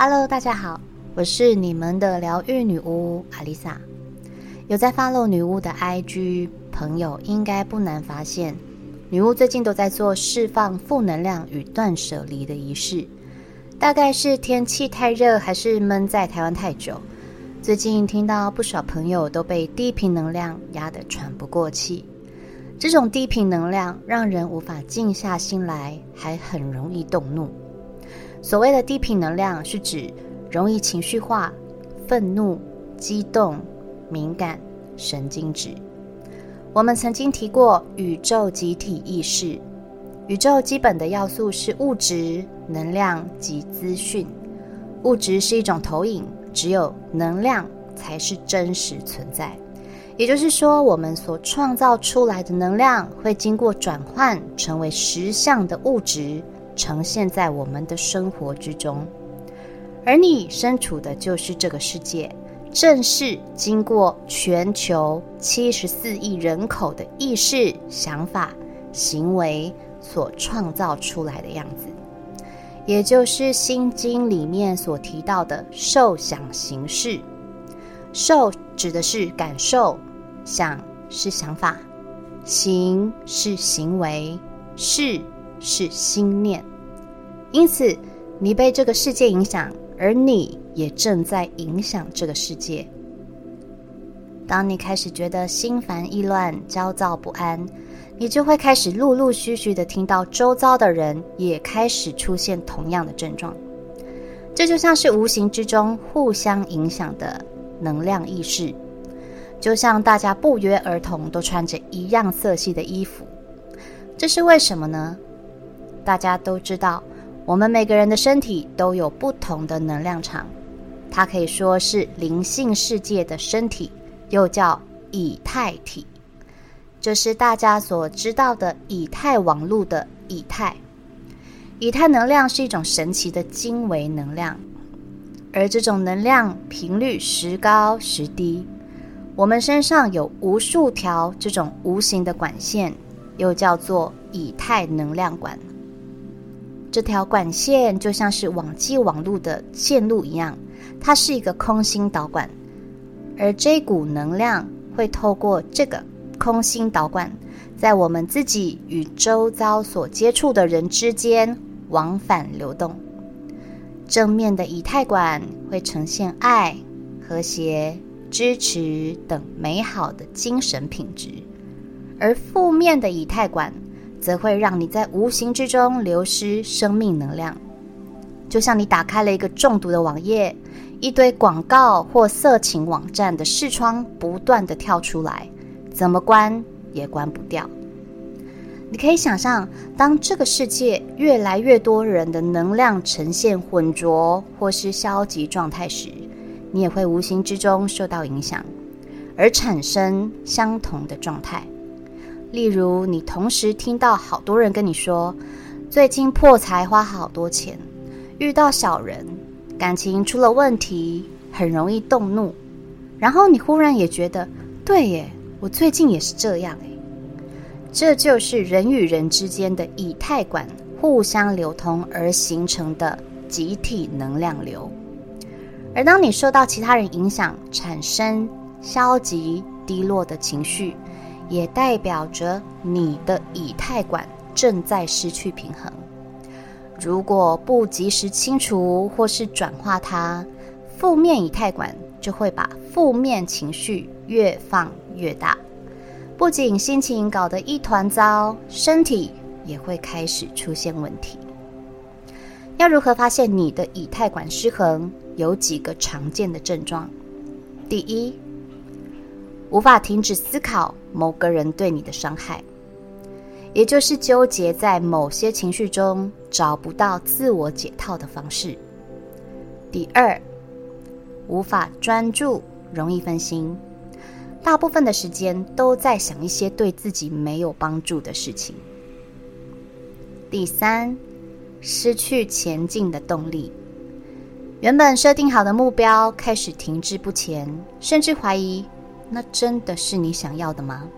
Hello，大家好，我是你们的疗愈女巫阿丽萨。有在 follow 女巫的 IG 朋友，应该不难发现，女巫最近都在做释放负能量与断舍离的仪式。大概是天气太热，还是闷在台湾太久？最近听到不少朋友都被低频能量压得喘不过气。这种低频能量让人无法静下心来，还很容易动怒。所谓的低频能量，是指容易情绪化、愤怒、激动、敏感、神经质。我们曾经提过宇宙集体意识，宇宙基本的要素是物质、能量及资讯。物质是一种投影，只有能量才是真实存在。也就是说，我们所创造出来的能量会经过转换，成为实相的物质，呈现在我们的生活之中。而你身处的就是这个世界，正是经过全球七十四亿人口的意识、想法、行为所创造出来的样子，也就是《心经》里面所提到的“受想行识”。受指的是感受。想是想法，行是行为，事是心念。因此，你被这个世界影响，而你也正在影响这个世界。当你开始觉得心烦意乱、焦躁不安，你就会开始陆陆续续的听到周遭的人也开始出现同样的症状。这就像是无形之中互相影响的能量意识。就像大家不约而同都穿着一样色系的衣服，这是为什么呢？大家都知道，我们每个人的身体都有不同的能量场，它可以说是灵性世界的身体，又叫以太体，就是大家所知道的以太网络的以太。以太能量是一种神奇的精微能量，而这种能量频率时高时低。我们身上有无数条这种无形的管线，又叫做以太能量管。这条管线就像是网际网络的线路一样，它是一个空心导管，而这股能量会透过这个空心导管，在我们自己与周遭所接触的人之间往返流动。正面的以太管会呈现爱、和谐。支持等美好的精神品质，而负面的以太管则会让你在无形之中流失生命能量。就像你打开了一个中毒的网页，一堆广告或色情网站的视窗不断的跳出来，怎么关也关不掉。你可以想象，当这个世界越来越多人的能量呈现浑浊或是消极状态时，你也会无形之中受到影响，而产生相同的状态。例如，你同时听到好多人跟你说，最近破财花好多钱，遇到小人，感情出了问题，很容易动怒。然后你忽然也觉得，对耶，我最近也是这样诶。这就是人与人之间的以太管互相流通而形成的集体能量流。而当你受到其他人影响，产生消极低落的情绪，也代表着你的以太管正在失去平衡。如果不及时清除或是转化它，负面以太管就会把负面情绪越放越大，不仅心情搞得一团糟，身体也会开始出现问题。要如何发现你的以太管失衡？有几个常见的症状：第一，无法停止思考某个人对你的伤害，也就是纠结在某些情绪中，找不到自我解套的方式；第二，无法专注，容易分心，大部分的时间都在想一些对自己没有帮助的事情；第三，失去前进的动力，原本设定好的目标开始停滞不前，甚至怀疑那真的是你想要的吗？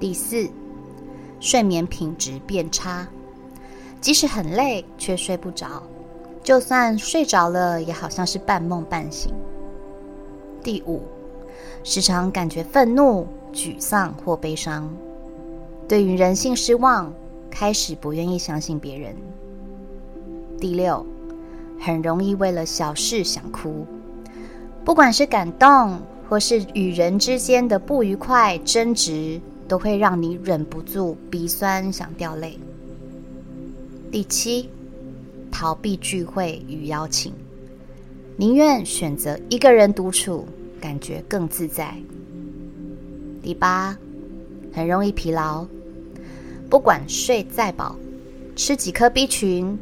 第四，睡眠品质变差，即使很累却睡不着，就算睡着了，也好像是半梦半醒。第五，时常感觉愤怒、沮丧或悲伤，对于人性失望，开始不愿意相信别人。第六，很容易为了小事想哭，不管是感动或是与人之间的不愉快争执，都会让你忍不住鼻酸想掉泪。第七。逃避聚会与邀请，宁愿选择一个人独处，感觉更自在。第八，很容易疲劳，不管睡再饱，吃几颗 B 群，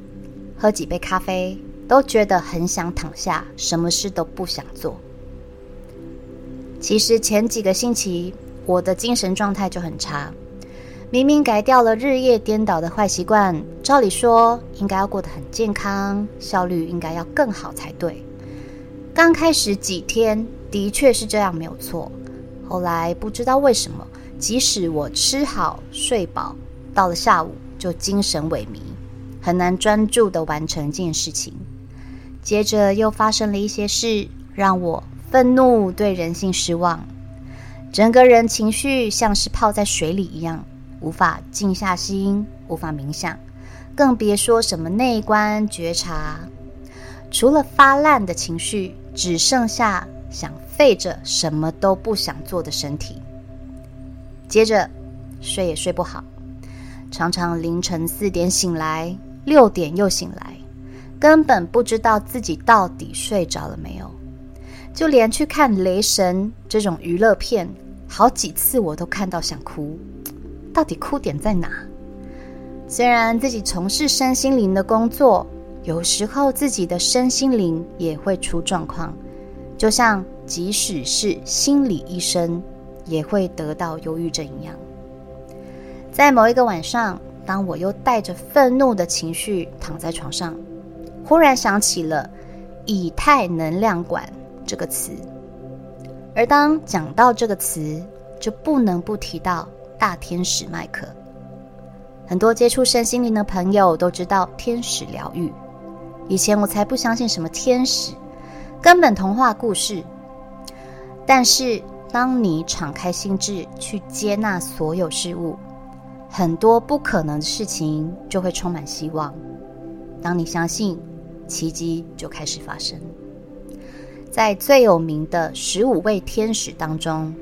喝几杯咖啡，都觉得很想躺下，什么事都不想做。其实前几个星期，我的精神状态就很差。明明改掉了日夜颠倒的坏习惯，照理说应该要过得很健康，效率应该要更好才对。刚开始几天的确是这样，没有错。后来不知道为什么，即使我吃好睡饱，到了下午就精神萎靡，很难专注的完成一件事情。接着又发生了一些事，让我愤怒，对人性失望，整个人情绪像是泡在水里一样。无法静下心，无法冥想，更别说什么内观觉察。除了发烂的情绪，只剩下想废着什么都不想做的身体。接着睡也睡不好，常常凌晨四点醒来，六点又醒来，根本不知道自己到底睡着了没有。就连去看《雷神》这种娱乐片，好几次我都看到想哭。到底哭点在哪？虽然自己从事身心灵的工作，有时候自己的身心灵也会出状况，就像即使是心理医生，也会得到忧郁症一样。在某一个晚上，当我又带着愤怒的情绪躺在床上，忽然想起了“以太能量管”这个词，而当讲到这个词，就不能不提到。大天使麦克，很多接触身心灵的朋友都知道天使疗愈。以前我才不相信什么天使，根本童话故事。但是当你敞开心智去接纳所有事物，很多不可能的事情就会充满希望。当你相信，奇迹就开始发生。在最有名的十五位天使当中。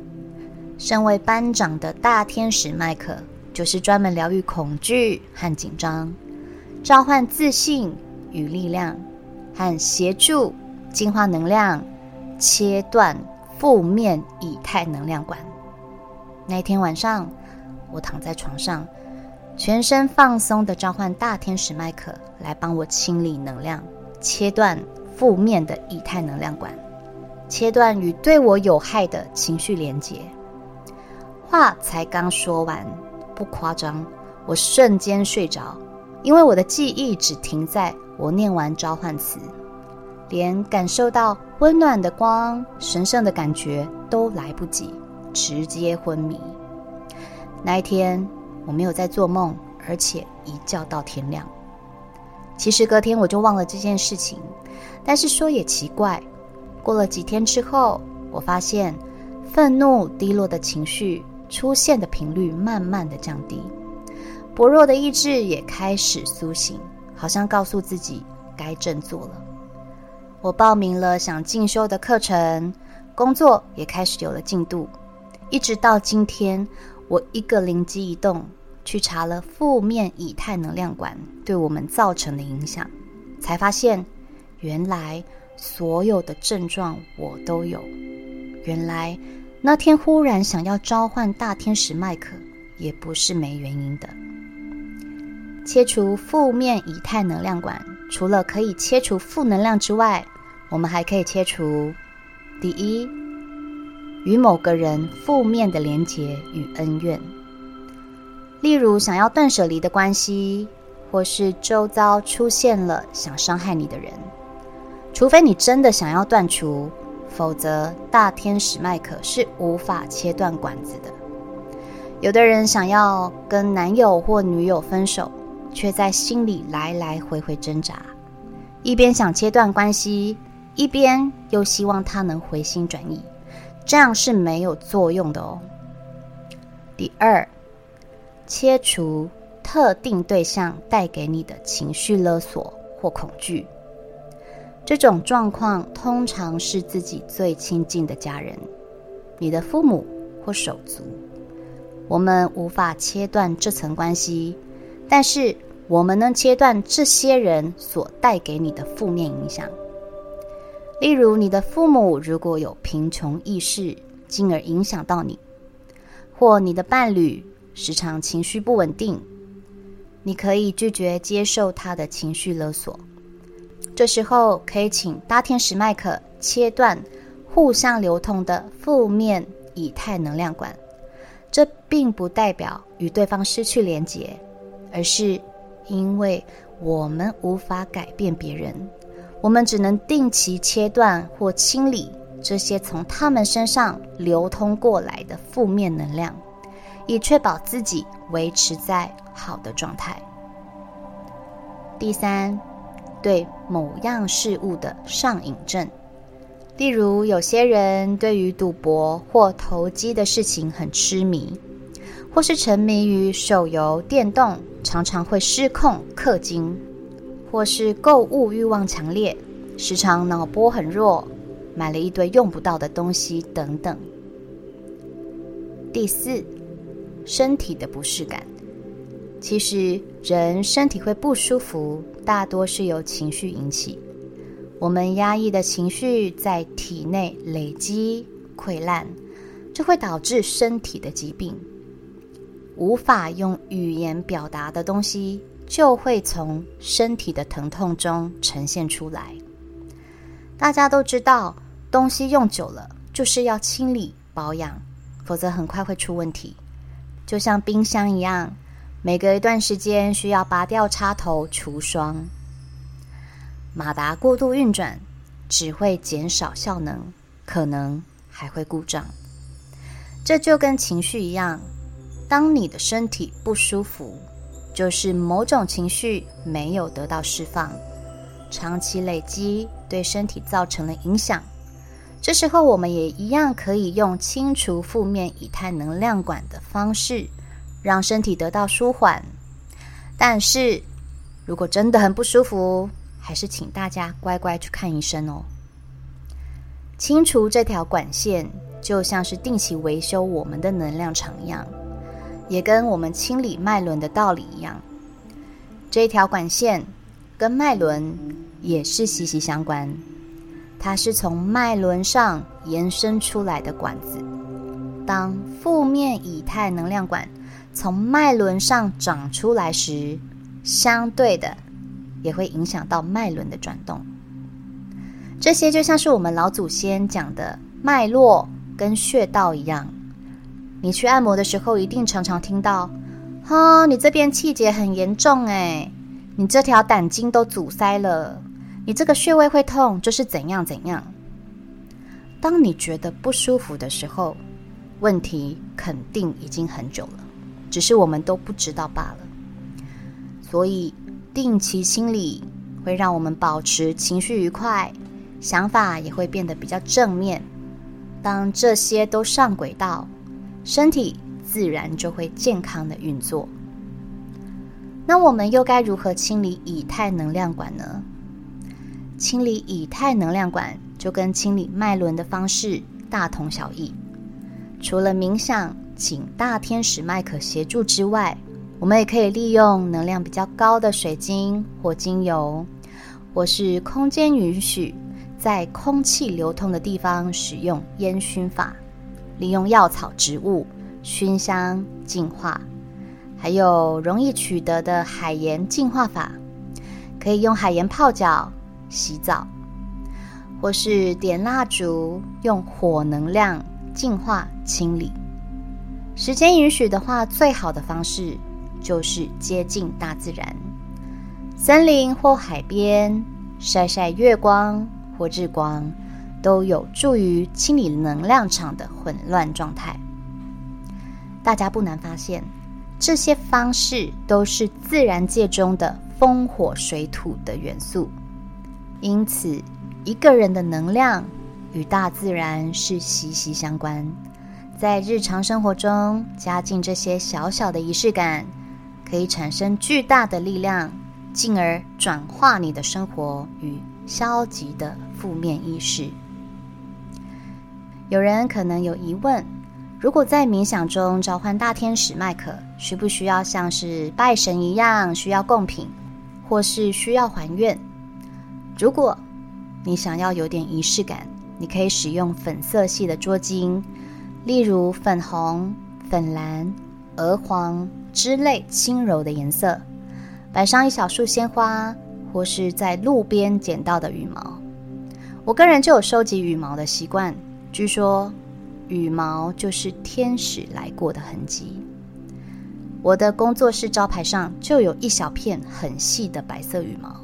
身为班长的大天使麦克，就是专门疗愈恐惧和紧张，召唤自信与力量，和协助净化能量，切断负面以太能量管。那天晚上，我躺在床上，全身放松的召唤大天使麦克来帮我清理能量，切断负面的以太能量管，切断与对我有害的情绪连接。话才刚说完，不夸张，我瞬间睡着，因为我的记忆只停在我念完召唤词，连感受到温暖的光、神圣的感觉都来不及，直接昏迷。那一天我没有在做梦，而且一觉到天亮。其实隔天我就忘了这件事情，但是说也奇怪，过了几天之后，我发现愤怒、低落的情绪。出现的频率慢慢的降低，薄弱的意志也开始苏醒，好像告诉自己该振作了。我报名了想进修的课程，工作也开始有了进度。一直到今天，我一个灵机一动，去查了负面以太能量管对我们造成的影响，才发现原来所有的症状我都有。原来。那天忽然想要召唤大天使麦克，也不是没原因的。切除负面以太能量管，除了可以切除负能量之外，我们还可以切除第一，与某个人负面的连结与恩怨，例如想要断舍离的关系，或是周遭出现了想伤害你的人，除非你真的想要断除。否则，大天使麦克是无法切断管子的。有的人想要跟男友或女友分手，却在心里来来回回挣扎；一边想切断关系，一边又希望他能回心转意，这样是没有作用的哦。第二，切除特定对象带给你的情绪勒索或恐惧。这种状况通常是自己最亲近的家人，你的父母或手足。我们无法切断这层关系，但是。我们能切断这些人所带给你的负面影响，例如你的父母如果有贫穷意识，进而影响到你；或你的伴侣时常情绪不稳定，你可以拒绝接受他的情绪勒索。这时候可以请大天使麦克切断互相流通的负面以太能量管。这并不代表与对方失去连结，而是。因为我们无法改变别人，我们只能定期切断或清理这些从他们身上流通过来的负面能量，以确保自己维持在好的状态。第三，对某样事物的上瘾症，例如有些人对于赌博或投机的事情很痴迷。或是沉迷于手游、电动，常常会失控氪金；或是购物欲望强烈，时常脑波很弱，买了一堆用不到的东西等等。第四，身体的不适感。其实人身体会不舒服，大多是由情绪引起。我们压抑的情绪在体内累积溃烂，这会导致身体的疾病。无法用语言表达的东西，就会从身体的疼痛中呈现出来。大家都知道，东西用久了就是要清理保养，否则很快会出问题。就像冰箱一样，每隔一段时间需要拔掉插头除霜。马达过度运转只会减少效能，可能还会故障。这就跟情绪一样。当你的身体不舒服，就是某种情绪没有得到释放，长期累积对身体造成了影响。这时候，我们也一样可以用清除负面以太能量管的方式，让身体得到舒缓。但是，如果真的很不舒服，还是请大家乖乖去看医生哦。清除这条管线，就像是定期维修我们的能量场一样。也跟我们清理脉轮的道理一样，这条管线跟脉轮也是息息相关。它是从脉轮上延伸出来的管子。当负面以太能量管从脉轮上长出来时，相对的也会影响到脉轮的转动。这些就像是我们老祖先讲的脉络跟穴道一样。你去按摩的时候，一定常常听到：“哈，你这边气结很严重哎，你这条胆经都阻塞了，你这个穴位会痛，就是怎样怎样。”当你觉得不舒服的时候，问题肯定已经很久了，只是我们都不知道罢了。所以，定期清理会让我们保持情绪愉快，想法也会变得比较正面。当这些都上轨道。身体自然就会健康的运作。那我们又该如何清理以太能量管呢？清理以太能量管就跟清理脉轮的方式大同小异。除了冥想，请大天使麦克协助之外，我们也可以利用能量比较高的水晶或精油，或是空间允许在空气流通的地方使用烟熏法。利用药草植物熏香净化，还有容易取得的海盐净化法，可以用海盐泡脚、洗澡，或是点蜡烛用火能量净化清理。时间允许的话，最好的方式就是接近大自然，森林或海边晒晒月光或日光。都有助于清理能量场的混乱状态。大家不难发现，这些方式都是自然界中的风、火、水、土的元素。因此，一个人的能量与大自然是息息相关。在日常生活中加进这些小小的仪式感，可以产生巨大的力量，进而转化你的生活与消极的负面意识。有人可能有疑问：如果在冥想中召唤大天使麦克，需不需要像是拜神一样需要贡品，或是需要还愿？如果你想要有点仪式感，你可以使用粉色系的桌巾，例如粉红、粉蓝、鹅黄之类轻柔的颜色，摆上一小束鲜花，或是在路边捡到的羽毛。我个人就有收集羽毛的习惯。据说，羽毛就是天使来过的痕迹。我的工作室招牌上就有一小片很细的白色羽毛，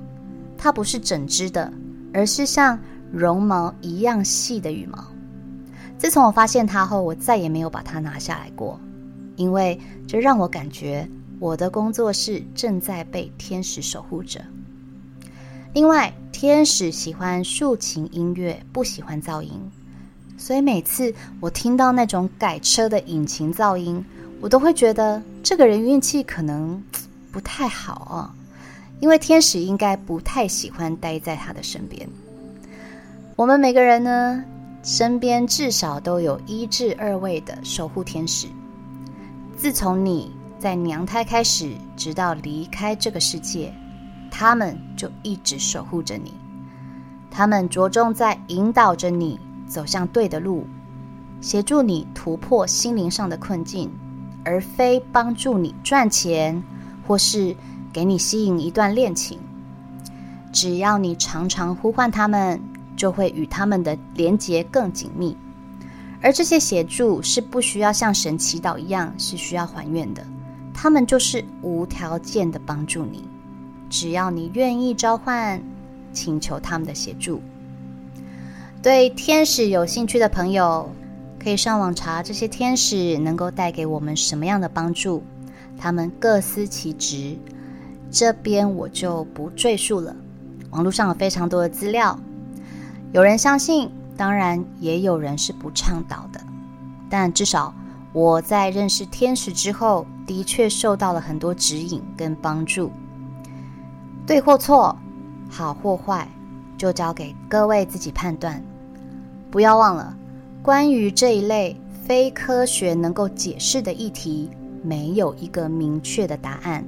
它不是整只的，而是像绒毛一样细的羽毛。自从我发现它后，我再也没有把它拿下来过，因为这让我感觉我的工作室正在被天使守护着。另外，天使喜欢竖琴音乐，不喜欢噪音。所以每次我听到那种改车的引擎噪音，我都会觉得这个人运气可能不太好啊，因为天使应该不太喜欢待在他的身边。我们每个人呢，身边至少都有一至二位的守护天使。自从你在娘胎开始，直到离开这个世界，他们就一直守护着你。他们着重在引导着你。走向对的路，协助你突破心灵上的困境，而非帮助你赚钱，或是给你吸引一段恋情。只要你常常呼唤他们，就会与他们的连结更紧密。而这些协助是不需要像神祈祷一样，是需要还愿的。他们就是无条件的帮助你，只要你愿意召唤、请求他们的协助。对天使有兴趣的朋友，可以上网查这些天使能够带给我们什么样的帮助，他们各司其职，这边我就不赘述了。网络上有非常多的资料，有人相信，当然也有人是不倡导的。但至少我在认识天使之后，的确受到了很多指引跟帮助。对或错，好或坏，就交给各位自己判断。不要忘了，关于这一类非科学能够解释的议题，没有一个明确的答案。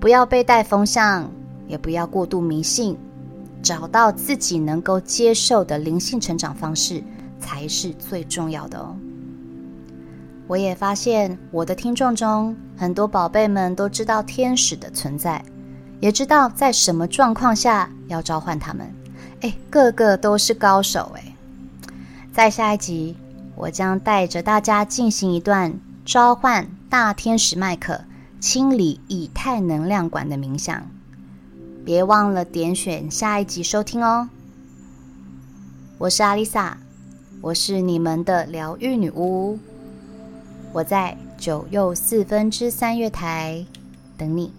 不要被带风向，也不要过度迷信，找到自己能够接受的灵性成长方式才是最重要的哦。我也发现我的听众中很多宝贝们都知道天使的存在，也知道在什么状况下要召唤他们。哎，个个都是高手哎。在下一集，我将带着大家进行一段召唤大天使麦克、清理以太能量管的冥想。别忘了点选下一集收听哦。我是阿丽萨，我是你们的疗愈女巫。我在九又四分之三月台等你。